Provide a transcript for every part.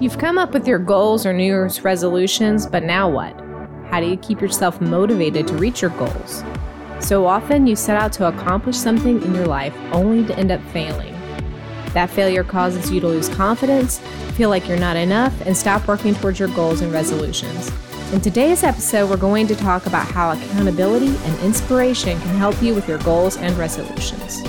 You've come up with your goals or New Year's resolutions, but now what? How do you keep yourself motivated to reach your goals? So often you set out to accomplish something in your life only to end up failing. That failure causes you to lose confidence, feel like you're not enough, and stop working towards your goals and resolutions. In today's episode, we're going to talk about how accountability and inspiration can help you with your goals and resolutions.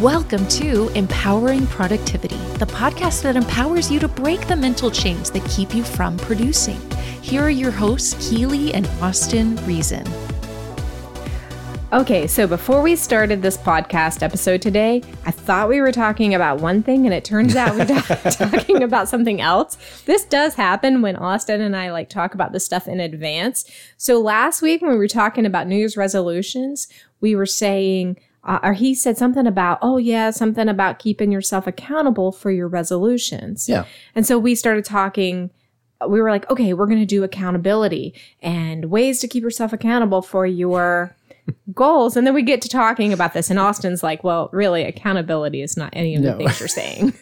Welcome to Empowering Productivity, the podcast that empowers you to break the mental chains that keep you from producing. Here are your hosts, Keely and Austin Reason. Okay, so before we started this podcast episode today, I thought we were talking about one thing, and it turns out we're talking about something else. This does happen when Austin and I like talk about this stuff in advance. So last week when we were talking about New Year's resolutions, we were saying uh, or he said something about, oh, yeah, something about keeping yourself accountable for your resolutions. Yeah. And so we started talking. We were like, okay, we're going to do accountability and ways to keep yourself accountable for your goals. And then we get to talking about this, and Austin's like, well, really, accountability is not any of the No. things you're saying.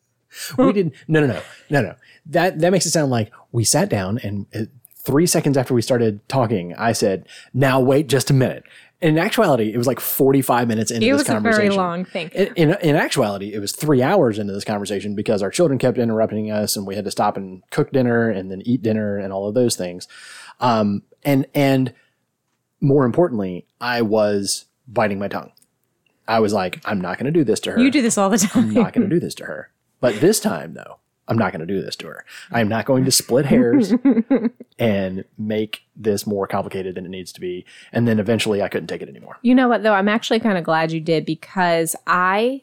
we didn't. No, no, no, no, no. That that makes it sound like we sat down and uh, three seconds after we started talking, I said, "Now wait just a minute." And in actuality, it was like forty-five minutes into it this was a conversation. very long thing. In, in, in actuality, it was three hours into this conversation because our children kept interrupting us, and we had to stop and cook dinner and then eat dinner and all of those things. Um, and and more importantly, I was biting my tongue. I was like, "I'm not going to do this to her." You do this all the time. I'm not going to do this to her. But this time, though, I'm not going to do this to her. I'm not going to split hairs and make this more complicated than it needs to be. And then eventually, I couldn't take it anymore. You know what though? I'm actually kind of glad you did because I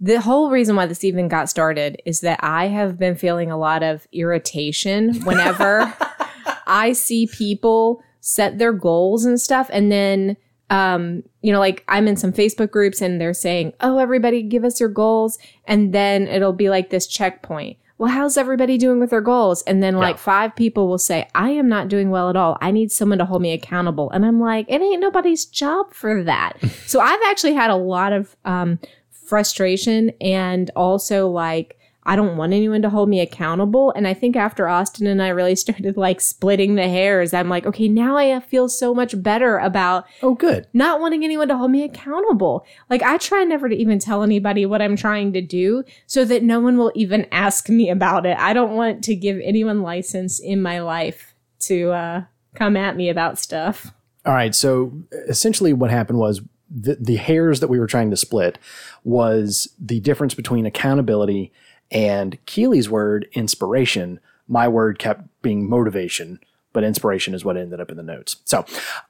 the whole reason why this even got started is that I have been feeling a lot of irritation whenever I see people set their goals and stuff and then um you know like I'm in some Facebook groups and they're saying, "Oh, everybody give us your goals." And then it'll be like this checkpoint. Well, how's everybody doing with their goals? And then like five people will say, I am not doing well at all. I need someone to hold me accountable. And I'm like, it ain't nobody's job for that. so I've actually had a lot of um, frustration and also like, I don't want anyone to hold me accountable. And I think after Austin and I really started like splitting the hairs, I'm like, okay, now I feel so much better about Oh, good. not wanting anyone to hold me accountable. Like I try never to even tell anybody what I'm trying to do so that no one will even ask me about it. I don't want to give anyone license in my life to uh, come at me about stuff. All right. So essentially, what happened was the, the hairs that we were trying to split was the difference between accountability and Keely's word, inspiration. My word kept being motivation, but inspiration is what ended up in the notes. So,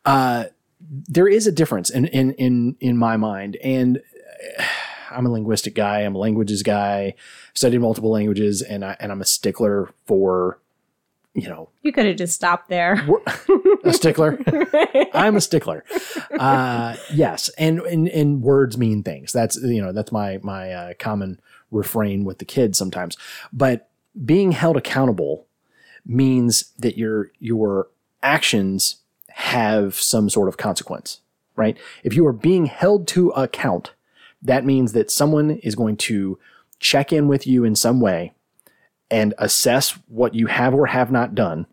uh, there is a difference in, in, in, in my mind. And uh, I'm a linguistic guy. I'm a languages guy, studied multiple languages, and I, and I'm a stickler for, you know, You could have just stopped there. a stickler. I'm a stickler. Uh, yes, and, and and words mean things. That's you know that's my my uh, common refrain with the kids sometimes. But being held accountable means that your your actions have some sort of consequence, right? If you are being held to account, that means that someone is going to check in with you in some way and assess what you have or have not done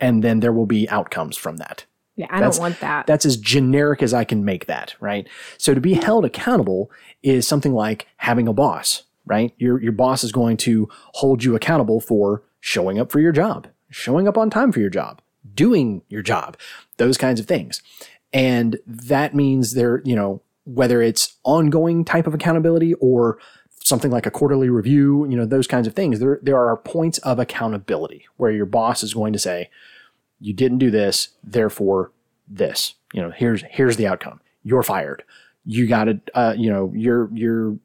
and then there will be outcomes from that. Yeah, I That's- don't want that. That's as generic as I can make that, right? So to be held accountable is something like having a boss, right? Your your boss is going to hold you accountable for showing up for your job, showing up on time for your job, doing your job, those kinds of things. And that means there, you know, whether it's ongoing type of accountability or something like a quarterly review, you know, those kinds of things, there there are points of accountability where your boss is going to say, you didn't do this, therefore this. You know, here's here's the outcome. You're fired. You got to, uh, you know, you're you're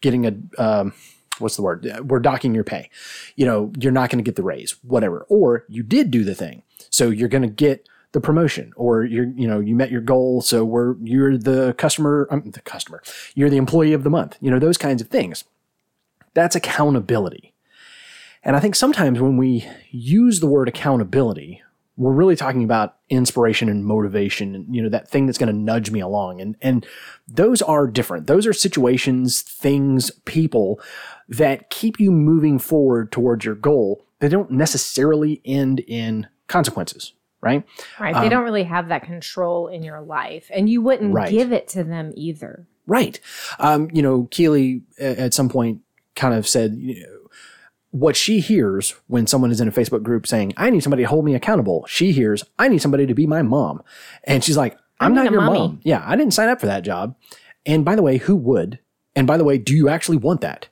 getting a um, what's the word? We're docking your pay. You know, you're not going to get the raise, whatever. Or you did do the thing, so you're going to get the promotion, or you're you know you met your goal, so we're you're the customer, um, the customer, you're the employee of the month. You know those kinds of things. That's accountability. And I think sometimes when we use the word accountability, we're really talking about inspiration and motivation and you know that thing that's going to nudge me along and and those are different those are situations things people that keep you moving forward towards your goal they don't necessarily end in consequences right Right. They don't really have that control in your life, and you wouldn't Right. give it to them either. Right. Um, you know, Keely at some point kind of said, you know, what she hears when someone is in a Facebook group saying, I need somebody to hold me accountable, she hears, I need somebody to be my mom. And she's like, I'm need not your mommy. mom. Yeah, I didn't sign up for that job. And by the way, who would? And by the way, do you actually want that?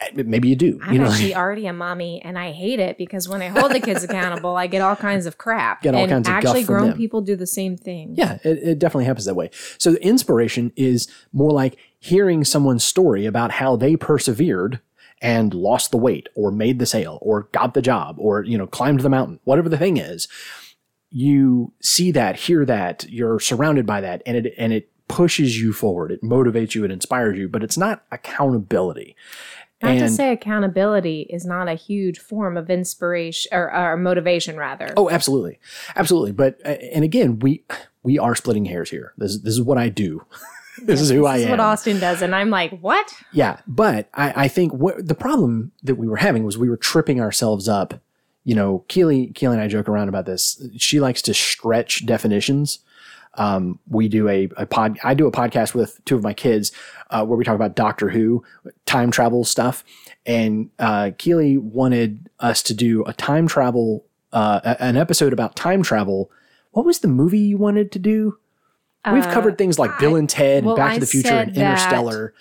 Uh, Maybe you do. I'm you know, actually already a mommy, and I hate it because when I hold the kids accountable, I get all kinds of crap. Get all and kinds of actually, grown people do the same thing. Yeah, it, it definitely happens that way. So the inspiration is more like hearing someone's story about how they persevered and lost the weight or made the sale or got the job or, you know, climbed the mountain, whatever the thing is. You see that, hear that, you're surrounded by that and it and it pushes you forward. It motivates you, it inspires you, but it's not accountability. Not to say accountability is not a huge form of inspiration or, or motivation, rather. Oh, absolutely, absolutely. But uh, and again, we we are splitting hairs here. This this is what I do. this is who I this is am. what Austin does, and I'm like, what? Yeah, but I, I think what the problem that we were having was we were tripping ourselves up. You know, Keely, Keely and I joke around about this. She likes to stretch definitions. Um, we do a, a pod. I do a podcast with two of my kids uh, where we talk about Doctor Who, time travel stuff, and uh, Keely wanted us to do a time travel, uh, an episode about time travel. What was the movie you wanted to do? We've Uh, covered things like Bill and Ted, well, Back to the Future, and Interstellar.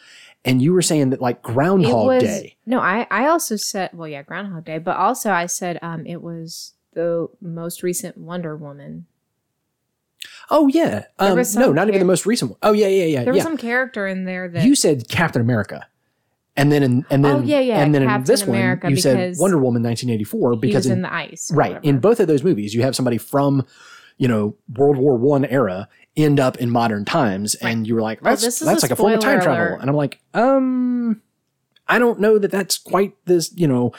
And you were saying that like Groundhog was Day. no. I I also said, well, yeah, Groundhog Day, but also I said um, it was the most recent Wonder Woman. Oh yeah. Um, no, not even the most recent one. Oh yeah, yeah, yeah, There was yeah. some character in there that you said Captain America, and then in, and then Oh, yeah, yeah, and then in this America one you said Wonder Woman 1984 he because was in, in, the ice. right in both of those movies you have somebody from you know World War One era end up in modern times, and you were like Well, that's this is that's a like a form of time travel, alert. and I'm like um I don't know that that's quite this you know.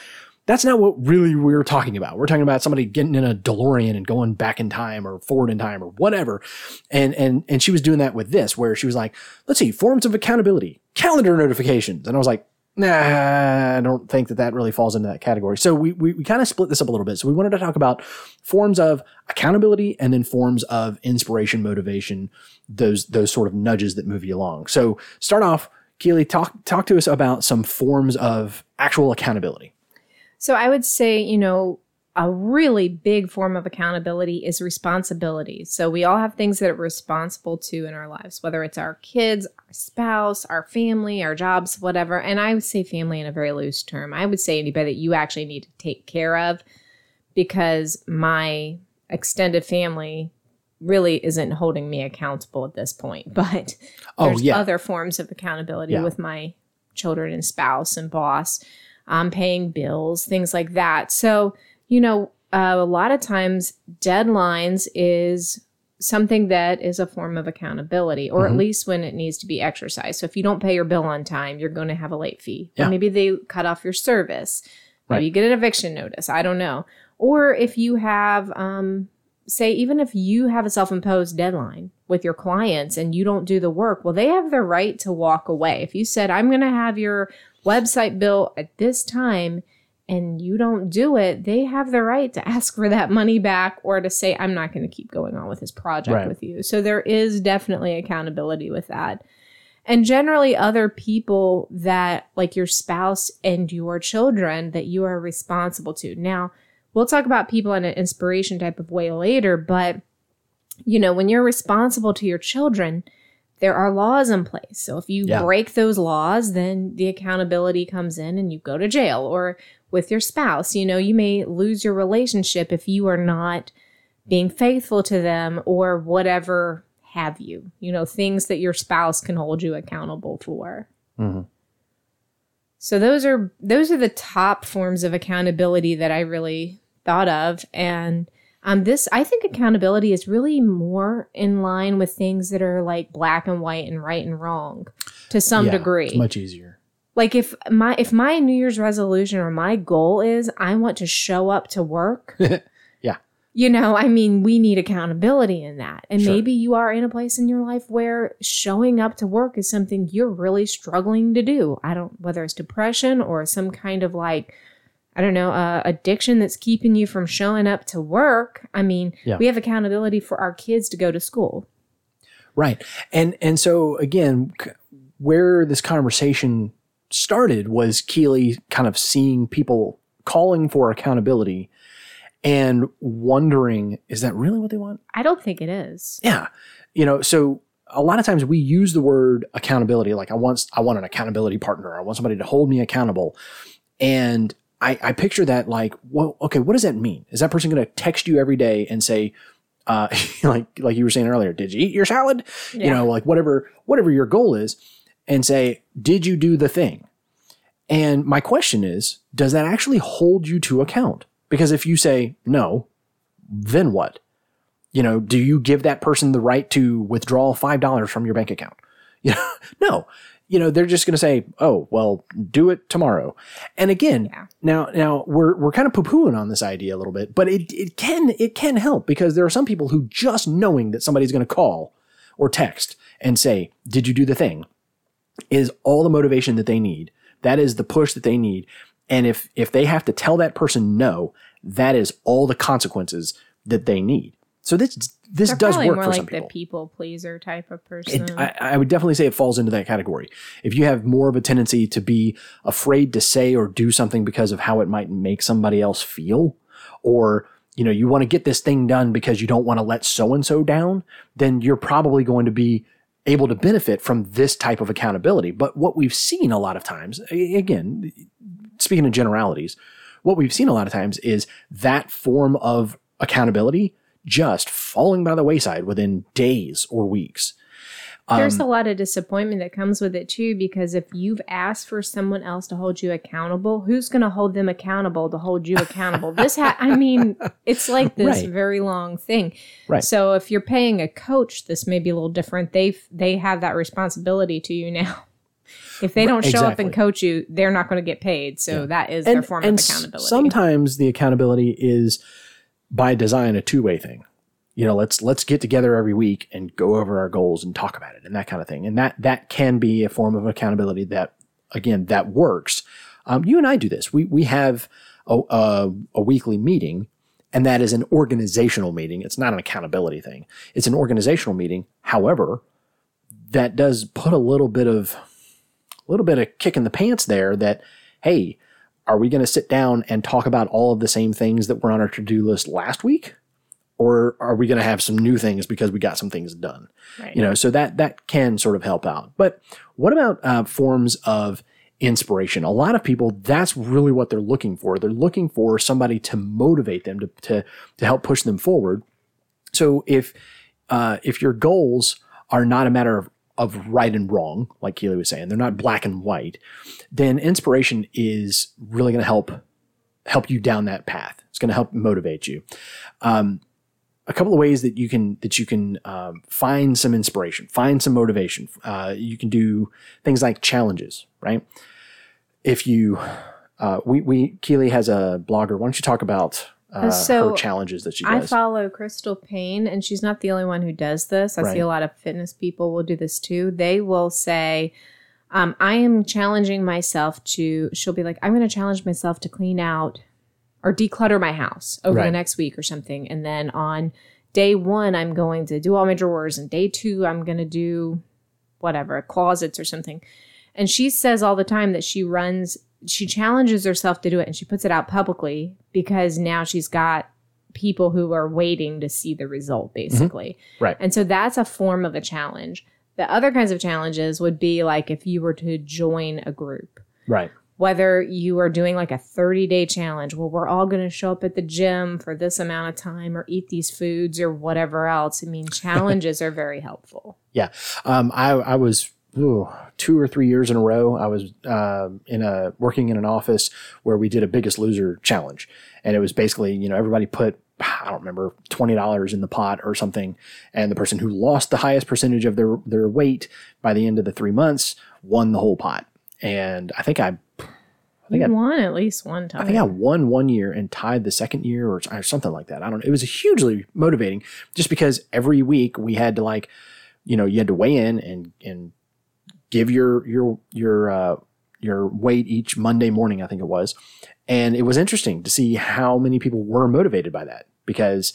That's not what really we're talking about. We're talking about somebody getting in a DeLorean and going back in time or forward in time or whatever. And and and she was doing that with this, where she was like, let's see, forms of accountability, calendar notifications. And I was like, nah, I don't think that that really falls into that category. So we, we, we kind of split this up a little bit. So we wanted to talk about forms of accountability and then forms of inspiration, motivation, those, those sort of nudges that move you along. So start off, Keely, talk, talk to us about some forms of actual accountability. So I would say, you know, a really big form of accountability is responsibility. So we all have things that we're responsible to in our lives, whether it's our kids, our spouse, our family, our jobs, whatever. And I would say family in a very loose term. I would say anybody that you actually need to take care of because my extended family really isn't holding me accountable at this point. But Oh, there's yeah. other forms of accountability Yeah. with my children and spouse and boss um, paying bills things like that so you know uh, a lot of times deadlines is something that is a form of accountability or Mm-hmm. at least when it needs to be exercised so if you don't pay your bill on time you're going to have a late fee Yeah. or maybe they cut off your service maybe Right. you get an eviction notice i don't know or if you have um, say even if you have a self-imposed deadline with your clients and you don't do the work well they have the right to walk away if you said i'm going to have your website built at this time and you don't do it they have the right to ask for that money back or to say i'm not going to keep going on with this project Right. with you. So there is definitely accountability with that. And generally other people that like your spouse and your children that you are responsible to. Now we'll talk about people in an inspiration type of way later but you know when you're responsible to your children there are laws in place so if you Yeah. break those laws then the accountability comes in and you go to jail or with your spouse you know you may lose your relationship if you are not being faithful to them or whatever have you you know things that your spouse can hold you accountable for Mhm. so those are those are the top forms of accountability that I really thought of and um, this I think accountability is really more in line with things that are like black and white and right and wrong to some Yeah, degree. It's much easier. Like if my if my New Year's resolution or my goal is I want to show up to work. Yeah. You know, I mean, we need accountability in that. And Sure. maybe you are in a place in your life where showing up to work is something you're really struggling to do. I don't whether it's depression or some kind of like I don't know, uh, addiction that's keeping you from showing up to work. I mean, Yeah. we have accountability for our kids to go to school. Right. And and so again, where this conversation started was Keely kind of seeing people calling for accountability and wondering, is that really what they want? I don't think it is. Yeah. You know, so a lot of times we use the word accountability like I want I want an accountability partner. I want somebody to hold me accountable. And I, I picture that like, well, okay, what does that mean? Is that person going to text you every day and say, uh, like like you were saying earlier, did you eat your salad? You know, like whatever whatever your goal is, and say, did you do the thing? And my question is, does that actually hold you to account? Because if you say no, then what? You know, do you give that person the right to withdraw five dollars from your bank account? You know, no. You know, they're just going to say, "Oh, well, do it tomorrow." And again, Yeah. now now we're we're kind of poo pooing on this idea a little bit, but it it can it can help because there are some people who just knowing that somebody's going to call or text and say, "Did you do the thing?" is all the motivation that they need. That is the push that they need. And if if they have to tell that person no, that is all the consequences that they need. So this this They're does work more for like some the people. people pleaser type of person. It, I, I would definitely say it falls into that category. If you have more of a tendency to be afraid to say or do something because of how it might make somebody else feel, or you know you want to get this thing done because you don't want to let so and so down, then you're probably going to be able to benefit from this type of accountability. But what we've seen a lot of times, again, speaking of generalities, what we've seen a lot of times is that form of accountability just falling by the wayside within days or weeks. There's Um, a lot of disappointment that comes with it too, because if you've asked for someone else to hold you accountable, who's going to hold them accountable to hold you accountable? this, ha- I mean, it's like this Right. very long thing. Right. So if you're paying a coach, this may be a little different. They they have that responsibility to you now. If they don't show up and coach you, they're not going to get paid. So that is their form of accountability. Sometimes the accountability is by design a two way thing. You know, let's let's get together every week and go over our goals and talk about it and that kind of thing. And that that can be a form of accountability that again that works. Um, you and I do this. We we have a, a, a weekly meeting, and that is an organizational meeting. It's not an accountability thing. It's an organizational meeting. However, that does put a little bit of a little bit of kick in the pants there. That hey, are we going to sit down and talk about all of the same things that were on our to-do list last week? Or are we going to have some new things because we got some things done? Right. you know so that that can sort of help out. But what about uh, forms of inspiration? A lot of people that's really what they're looking for. They're looking for somebody to motivate them to to, to help push them forward. So if uh, if your goals are not a matter of, of right and wrong, like Keely was saying, they're not black and white, then inspiration is really going to help help you down that path. It's going to help motivate you. Um, a couple of ways that you can that you can um, find some inspiration, find some motivation. Uh, you can do things like challenges, right? If you, uh, we we Keely has a blogger. Why don't you talk about uh, So, her challenges that she I follow Crystal Paine, and she's not the only one who does this. I Right. see a lot of fitness people will do this too. They will say, um, I am challenging myself to, she'll be like, I'm going to challenge myself to clean out or declutter my house over the next week or something. And then on day one, I'm going to do all my drawers. And day two, I'm going to do whatever, closets or something. And she says all the time that she runs, she challenges herself to do it and she puts it out publicly because now she's got people who are waiting to see the result, basically. Right. And so that's a form of a challenge. The other kinds of challenges would be like if you were to join a group, right. whether you are doing like a 30 day challenge, well, we're all going to show up at the gym for this amount of time or eat these foods or whatever else. I mean, challenges are very helpful. Yeah. Um, I, I was ooh, two or three years in a row. I was um in a working in an office where we did a Biggest Loser challenge, and it was basically you know everybody put I don't remember twenty dollars in the pot or something, and the person who lost the highest percentage of their their weight by the end of the three months won the whole pot. and I think I, I You think I, won at least one time. I think I won one year and tied the second year or, or something like that. I don't know. It was hugely motivating just because every week we had to like, you know, you had to weigh in and and give your your your uh, your weight each Monday morning. I think it was, and it was interesting to see how many people were motivated by that because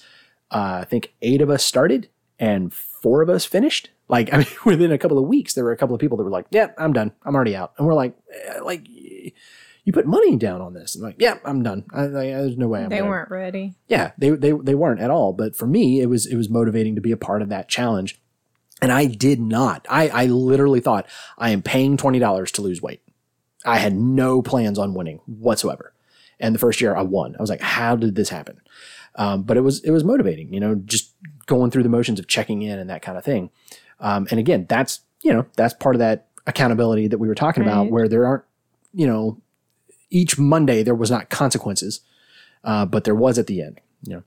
uh, I think eight of us started and four of us finished. Like, I mean, within a couple of weeks, there were a couple of people that were like, "Yeah, I'm done. I'm already out," and we're like, eh, "Like, you put money down on this?" And like, "Yeah, I'm done. I, I, there's no way I'm." they gonna- weren't ready. yeah, they, they they weren't at all. But for me, it was it was motivating to be a part of that challenge. And I did not. I, I literally thought I am paying twenty dollars to lose weight. I had no plans on winning whatsoever. And the first year I won. I was like, how did this happen? Um, but it was it was motivating, you know, just going through the motions of checking in and that kind of thing. Um, and again, that's you know that's part of that accountability that we were talking about, where there aren't you know each Monday there was not consequences, uh, but there was at the end. You know,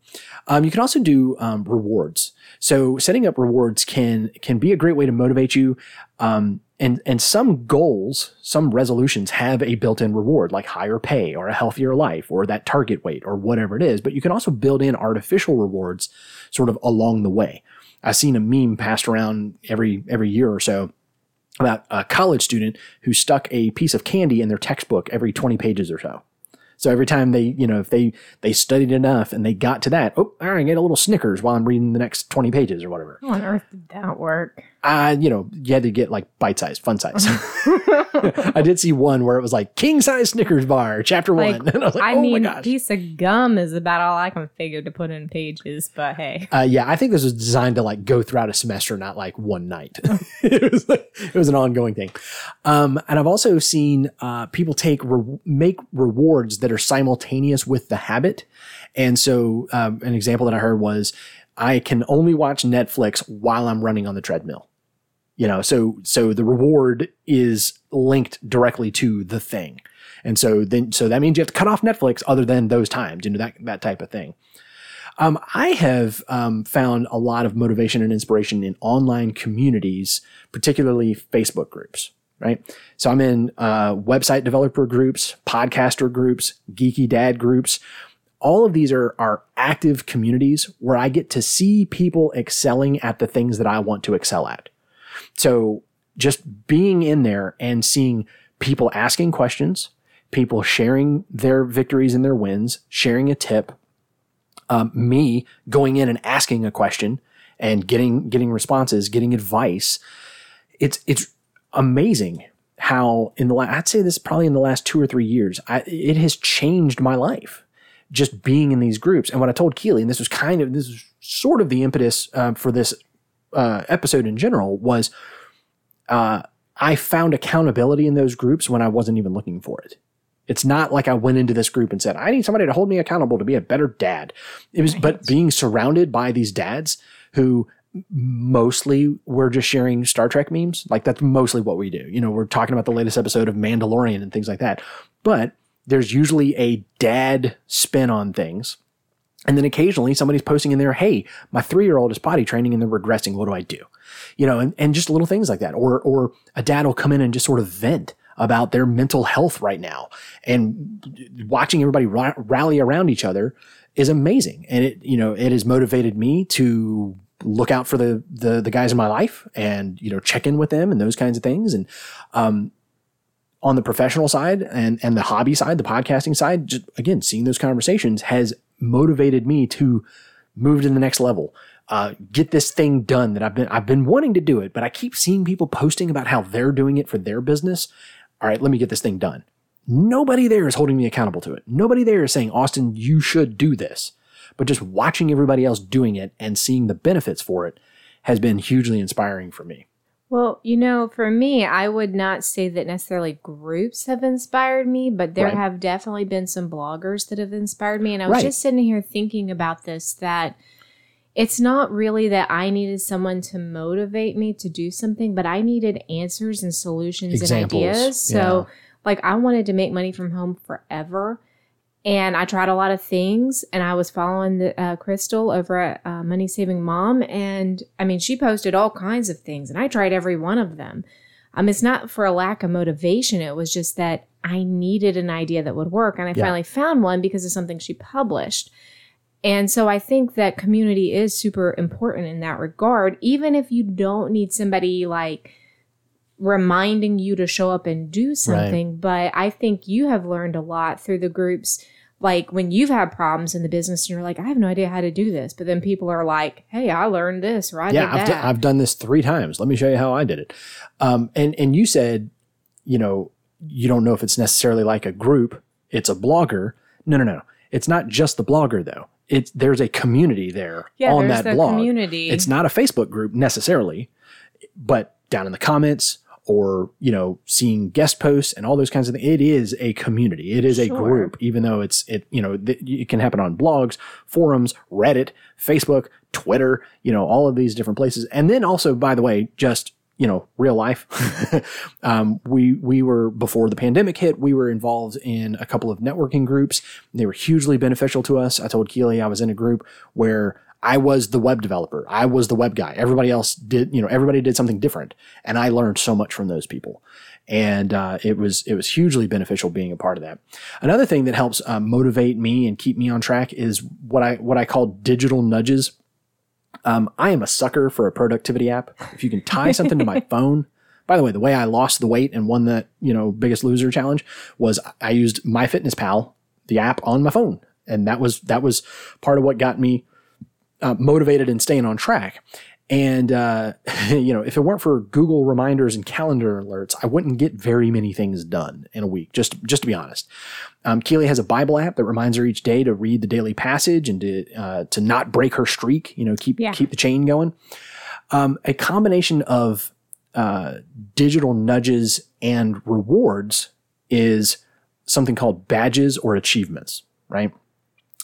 um, you can also do um, rewards. So setting up rewards can can be a great way to motivate you. Um, and and some goals, some resolutions have a built-in reward, like higher pay or a healthier life or that target weight or whatever it is. But you can also build in artificial rewards, sort of along the way. I've seen a meme passed around every every year or so about a college student who stuck a piece of candy in their textbook every 20 pages or so. So every time they, you know, if they they studied enough and they got to that, oh, all right, I get a little Snickers while I'm reading the next 20 pages or whatever. How on earth did that work? Uh, you know, you had to get like bite size, fun size. I did see one where it was like king size Snickers bar, chapter Like, one. And I was like, I oh mean, my gosh. piece of gum is about all I can figure to put in pages. But hey, Uh, yeah, I think this was designed to like go throughout a semester, not like one night. it was like, it was an ongoing thing. Um, and I've also seen uh, people take re- make rewards that are simultaneous with the habit. And so, um, an example that I heard was, I can only watch Netflix while I'm running on the treadmill. You know, so so the reward is linked directly to the thing. And so then so that means you have to cut off Netflix other than those times, you know, that that type of thing. Um, I have um, found a lot of motivation and inspiration in online communities, particularly Facebook groups. Right. So I'm in uh, website developer groups, podcaster groups, geeky dad groups. All of these are, are active communities where I get to see people excelling at the things that I want to excel at. So just being in there and seeing people asking questions, people sharing their victories and their wins, sharing a tip, um, me going in and asking a question and getting getting responses, getting advice. It's it's amazing how in the last I'd say this probably in the last two or three years, I, it has changed my life just being in these groups. And what I told Keely, and this was kind of this is sort of the impetus uh, for this uh, episode in general, was uh, I found accountability in those groups when I wasn't even looking for it. It's not like I went into this group and said, I need somebody to hold me accountable to be a better dad. It was, but being surrounded by these dads who mostly were just sharing Star Trek memes. Like that's mostly what we do. You know, we're talking about the latest episode of Mandalorian and things like that. But there's usually a dad spin on things. And then occasionally somebody's posting in there, hey, my three year old is potty training and they're regressing. What do I do? You know, and, and just little things like that. Or or a dad will come in and just sort of vent about their mental health right now. And watching everybody ra- rally around each other is amazing. And it, you know, it has motivated me to look out for the the the guys in my life and, you know, check in with them and those kinds of things. And um on the professional side and and the hobby side, the podcasting side, just again, seeing those conversations has motivated me to move to the next level. Uh, get this thing done that I've been I've been wanting to do it, but I keep seeing people posting about how they're doing it for their business. All right, let me get this thing done. Nobody there is holding me accountable to it. Nobody there is saying, Austin, you should do this. But just watching everybody else doing it and seeing the benefits for it has been hugely inspiring for me. Well, you know, for me, I would not say that necessarily groups have inspired me, but there Right. have definitely been some bloggers that have inspired me. And I was Right. just sitting here thinking about this that it's not really that I needed someone to motivate me to do something, but I needed answers and solutions Examples, and ideas. So, like, I wanted to make money from home forever. And I tried a lot of things, and I was following the uh, Crystal over at uh, Money Saving Mom, and I mean, she posted all kinds of things, and I tried every one of them. um, it's not for a lack of motivation. It was just that I needed an idea that would work. And I Yeah. finally found one because of something she published. And so I think that community is super important in that regard, even if you don't need somebody like reminding you to show up and do something. But I think you have learned a lot through the groups. Like when you've had problems in the business and you're like, I have no idea how to do this. But then people are like, hey, I learned this or I yeah, I've, d-. I've done this three times. Let me show you how I did it. Um, and and you said, you know, you don't know if it's necessarily like a group. It's a blogger. No, no, no. It's not just the blogger though. It's there's a community there yeah, on that the blog. community. It's not a Facebook group necessarily, but down in the comments or you know seeing guest posts and all those kinds of things it is a community. It is a group even though it's it you know th- it can happen on blogs forums reddit facebook twitter you know all of these different places. And then also by the way just you know real life. Um, we we were before the pandemic hit we were involved in a couple of networking groups. They were hugely beneficial to us. I told keely i was in a group where I was the web developer. I was the web guy. Everybody else did, you know, everybody did something different, and I learned so much from those people. And uh, it was it was hugely beneficial being a part of that. Another thing that helps uh, motivate me and keep me on track is what I what I call digital nudges. Um, I am a sucker for a productivity app. If you can tie something to my phone. By the way, the way I lost the weight and won that you know biggest loser challenge was I used MyFitnessPal, the app on my phone, and that was that was part of what got me uh, motivated and staying on track. And uh, you know, if it weren't for Google reminders and calendar alerts, I wouldn't get very many things done in a week. Just just to be honest, um, Keely has a Bible app that reminds her each day to read the daily passage and to uh, to not break her streak. You know, keep Yeah. keep the chain going. Um, a combination of uh, digital nudges and rewards is something called badges or achievements, right?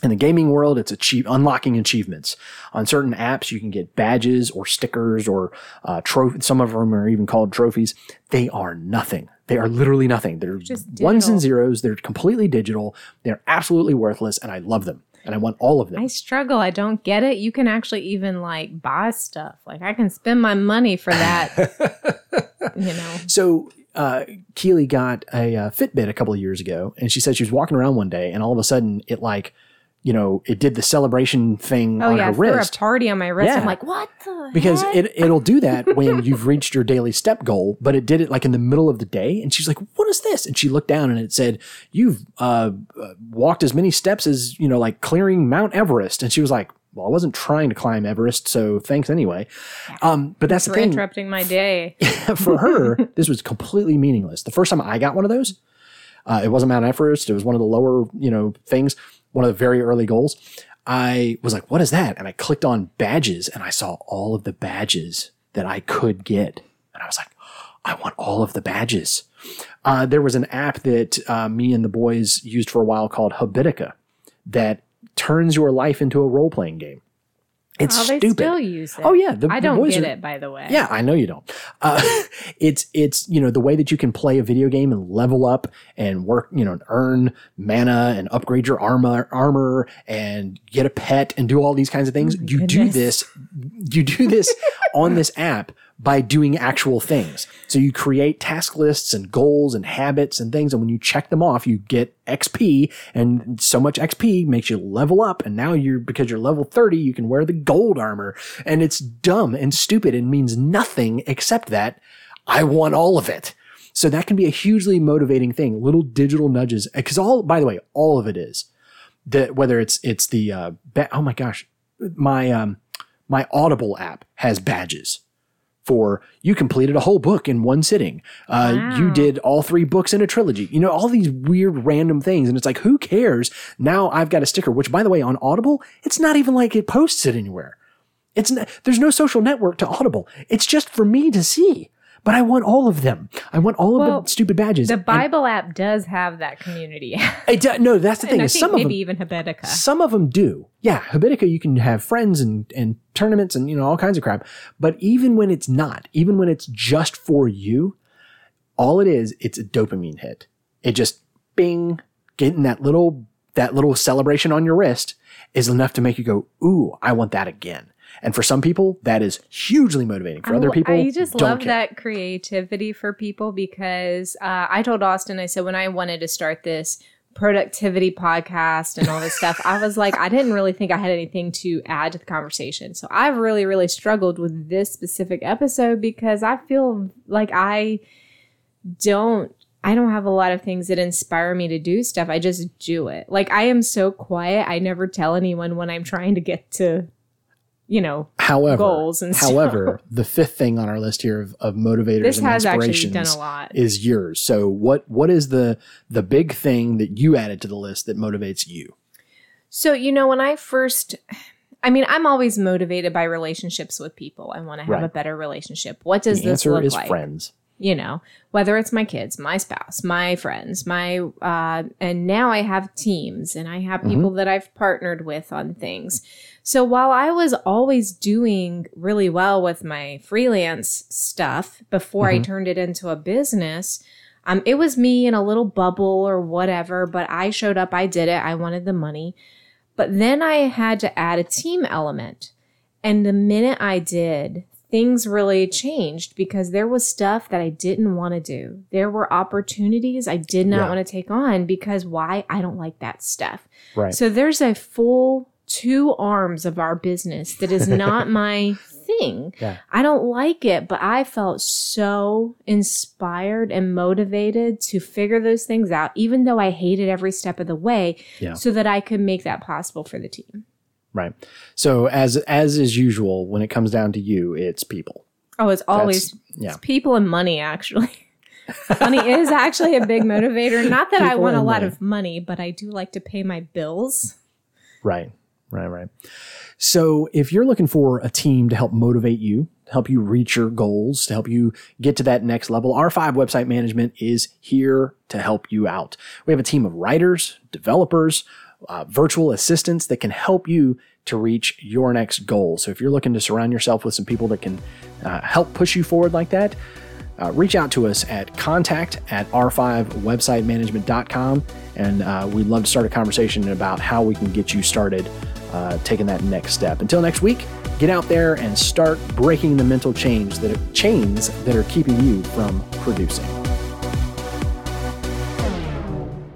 In the gaming world, it's achieve unlocking achievements. On certain apps, you can get badges or stickers or uh, trophy. Some of them are even called trophies. They are nothing. They are literally nothing. They're Just ones and zeros. They're completely digital. They're absolutely worthless, and I love them. And I want all of them. I struggle. I don't get it. You can actually even like buy stuff. Like I can spend my money for that. you know. So uh, Keely got a uh, Fitbit a couple of years ago, and she said she was walking around one day, and all of a sudden it like, you know, it did the celebration thing Oh on yeah, her threw a party on my wrist. Yeah. I'm like, what the because heck? it, it'll do that when you've reached your daily step goal, but it did it like in the middle of the day. And she's like, what is this? And she looked down and it said, you've uh, uh, walked as many steps as, you know, like clearing Mount Everest. And she was like, well, I wasn't trying to climb Everest, so thanks anyway. Um, but that's the thing. interrupting my day. for her, this was completely meaningless. The first time I got one of those, uh, it wasn't Mount Everest. It was one of the lower, you know, things, one of the very early goals. I was like, what is that? And I clicked on badges and I saw all of the badges that I could get. And I was like, I want all of the badges. Uh, there was an app that uh, me and the boys used for a while called Habitica that turns your life into a role playing game. It's oh, stupid. it. Oh, yeah, the- I don't get are- it. By the way. Yeah, I know you don't. Uh, it's it's you know the way that you can play a video game and level up and work you know and earn mana and upgrade your armor armor and get a pet and do all these kinds of things. you do this you do this on this app by doing actual things. So you create task lists and goals and habits and things and when you check them off you get XP and so much XP makes you level up and now you're because you're level 30 you can wear the gold armor and it's dumb and stupid and means nothing except that I want all of it. So that can be a hugely motivating thing. Little digital nudges because all by the way all of it is that whether it's it's the uh, ba- oh my gosh my um my Audible app has badges for you completed a whole book in one sitting. Uh, You did all three books in a trilogy. You know, all these weird random things. And it's like, who cares? Now I've got a sticker, which by the way, on Audible, it's not even like it posts it anywhere. It's n there's no social network to Audible. It's just for me to see. But I want all of them. I want all of Well, the stupid badges. The And Bible app does have that community. it do- no, that's the thing. and I Is think some of maybe them, even Habakkuk. some of them do. Yeah, Habitica, you can have friends and, and tournaments and, you know, all kinds of crap. But even when it's not, even when it's just for you, all it is, it's a dopamine hit. It just bing, getting that little, that little celebration on your wrist is enough to make you go, ooh, I want that again. And for some people, that is hugely motivating. For other people, I just love care. that creativity for people because uh, I told Austin, I said, when I wanted to start this productivity podcast and all this stuff, I was like, I didn't really think I had anything to add to the conversation. So I've really, really struggled with this specific episode because I feel like I don't. I don't have a lot of things that inspire me to do stuff. I just do it. Like I am so quiet. I never tell anyone when I'm trying to get to, you know, However, goals and stuff. however, the fifth thing on our list here of, of motivators this and has inspirations done a lot. is yours. So what what is the the big thing that you added to the list that motivates you? So, you know, when I first, I mean, I'm always motivated by relationships with people. I want to have Right. a better relationship. What does the this answer look is like? friends. You know, whether it's my kids, my spouse, my friends, my, uh, and now I have teams and I have people that I've partnered with on things. So while I was always doing really well with my freelance stuff before I Mhm. turned it into a business, um, it was me in a little bubble or whatever, but I showed up, I did it, I wanted the money. But then I had to add a team element. And the minute I did, things really changed because there was stuff that I didn't want to do. There were opportunities I did not Yeah. want to take on because why? I don't like that stuff. Right. So there's a full two arms of our business that is not my thing. Yeah. I don't like it, but I felt so inspired and motivated to figure those things out, even though I hated every step of the way, Yeah. so that I could make that possible for the team. Right. So as as is usual, when it comes down to you, it's people. Oh, it's always That's- yeah. it's people and money, actually. money is actually a big motivator. Not that I want a lot money. of money, but I do like to pay my bills. Right. Right. Right. So if you're looking for a team to help motivate you, to help you reach your goals, to help you get to that next level, R5 Website Management is here to help you out. We have a team of writers, developers, uh, virtual assistants that can help you to reach your next goal. So if you're looking to surround yourself with some people that can uh, help push you forward like that, uh, reach out to us at contact at r5websitemanagement.com and uh, we'd love to start a conversation about how we can get you started uh, taking that next step until next week get out there and start breaking the mental chains that chains that are keeping you from producing